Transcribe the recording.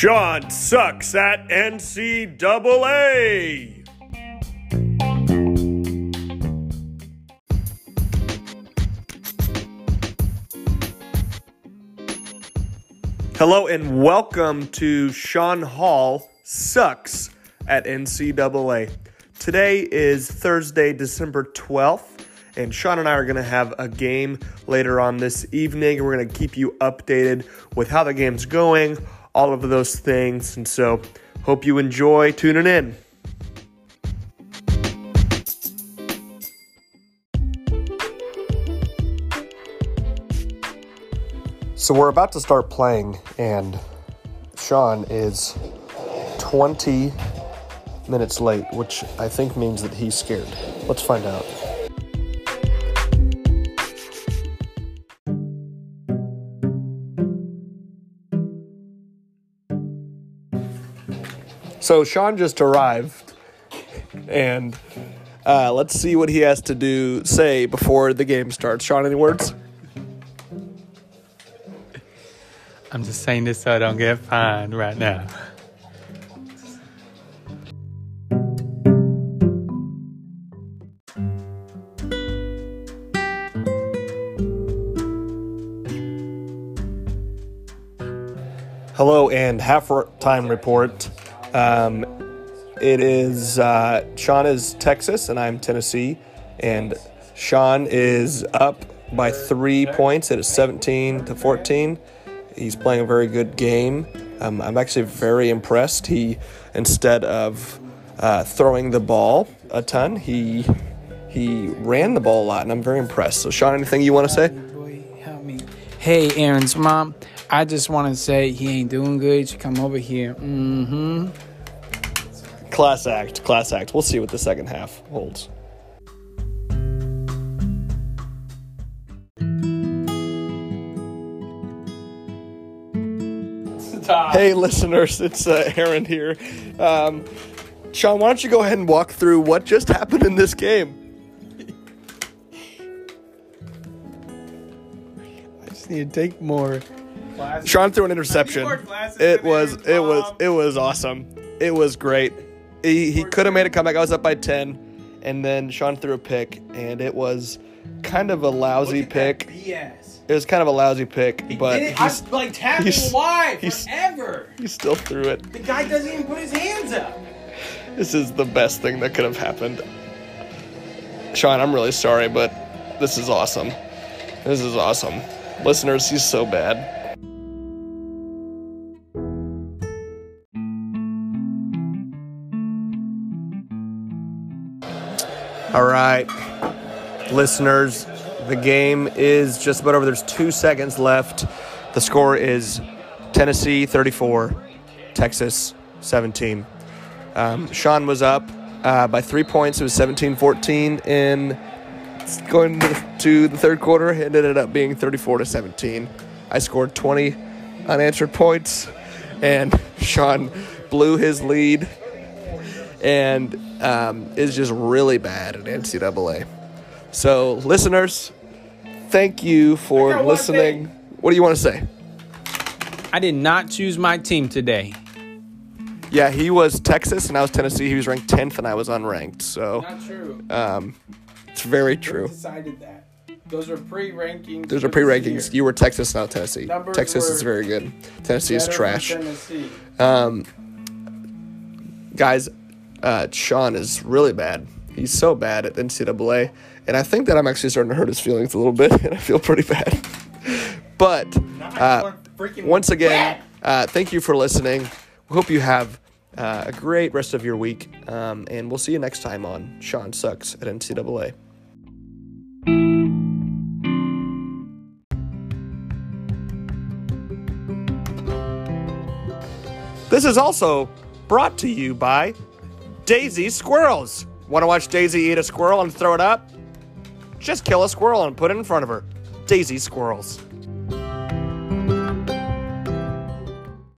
Sean sucks at NCAA. Hello and welcome to Sean Hall Sucks at NCAA. Today is Thursday, December 12th, and Sean and I are going to have a game later on this evening. We're going to keep you updated with how the game's going, all of those things. And so, hope you enjoy tuning in. So, we're about to start playing, and Sean is 20 minutes late, which I think means that he's scared. Let's find out. So Sean just arrived, and uh, let's see what he has to do say before the game starts. Sean, any words? I'm just saying this so I don't get fined right now. Hello and half time report. Um, it is uh, Sean is Texas and I'm Tennessee, and Sean is up by three points. It is 17 to 14. He's playing a very good game. Um, I'm actually very impressed. He instead of uh, throwing the ball a ton, he he ran the ball a lot, and I'm very impressed. So, Sean, anything you want to say? Hey, Aaron's mom. I just want to say he ain't doing good. You should come over here. Mm-hmm. Class act, class act. We'll see what the second half holds. Hey, listeners, it's uh, Aaron here. Um, Sean, why don't you go ahead and walk through what just happened in this game? I just need to take more Sean threw an interception. It was it was it was awesome. It was great. He he could have made a comeback. I was up by ten, and then Sean threw a pick, and it was kind of a lousy pick. It was kind of a lousy pick, but he's, I like tapping he's- why he's- forever. he still threw it. The guy doesn't even put his hands up. This is the best thing that could have happened. Sean, I'm really sorry, but this is awesome. This is awesome. Listeners, he's so bad. All right, listeners, the game is just about over. There's two seconds left. The score is Tennessee 34, Texas 17. Um, Sean was up uh, by three points. It was 17 14 in going to the, to the third quarter. It ended up being 34 to 17. I scored 20 unanswered points, and Sean blew his lead and um, is just really bad at NCAA. So, listeners, thank you for I got one listening. What do you want to say? I did not choose my team today. Yeah, he was Texas and I was Tennessee. He was ranked 10th and I was unranked. So, Not true. um, it's very true. Decided that. Those are pre-rankings. Those are pre-rankings. You were Texas, now Tennessee. Numbers Texas is very good. Tennessee is trash. Tennessee. Um, guys, uh, Sean is really bad. He's so bad at NCAA, and I think that I'm actually starting to hurt his feelings a little bit, and I feel pretty bad. but uh, once again, uh, thank you for listening. We hope you have uh, a great rest of your week, um, and we'll see you next time on Sean Sucks at NCAA. This is also brought to you by Daisy Squirrels. Want to watch Daisy eat a squirrel and throw it up? Just kill a squirrel and put it in front of her. Daisy Squirrels.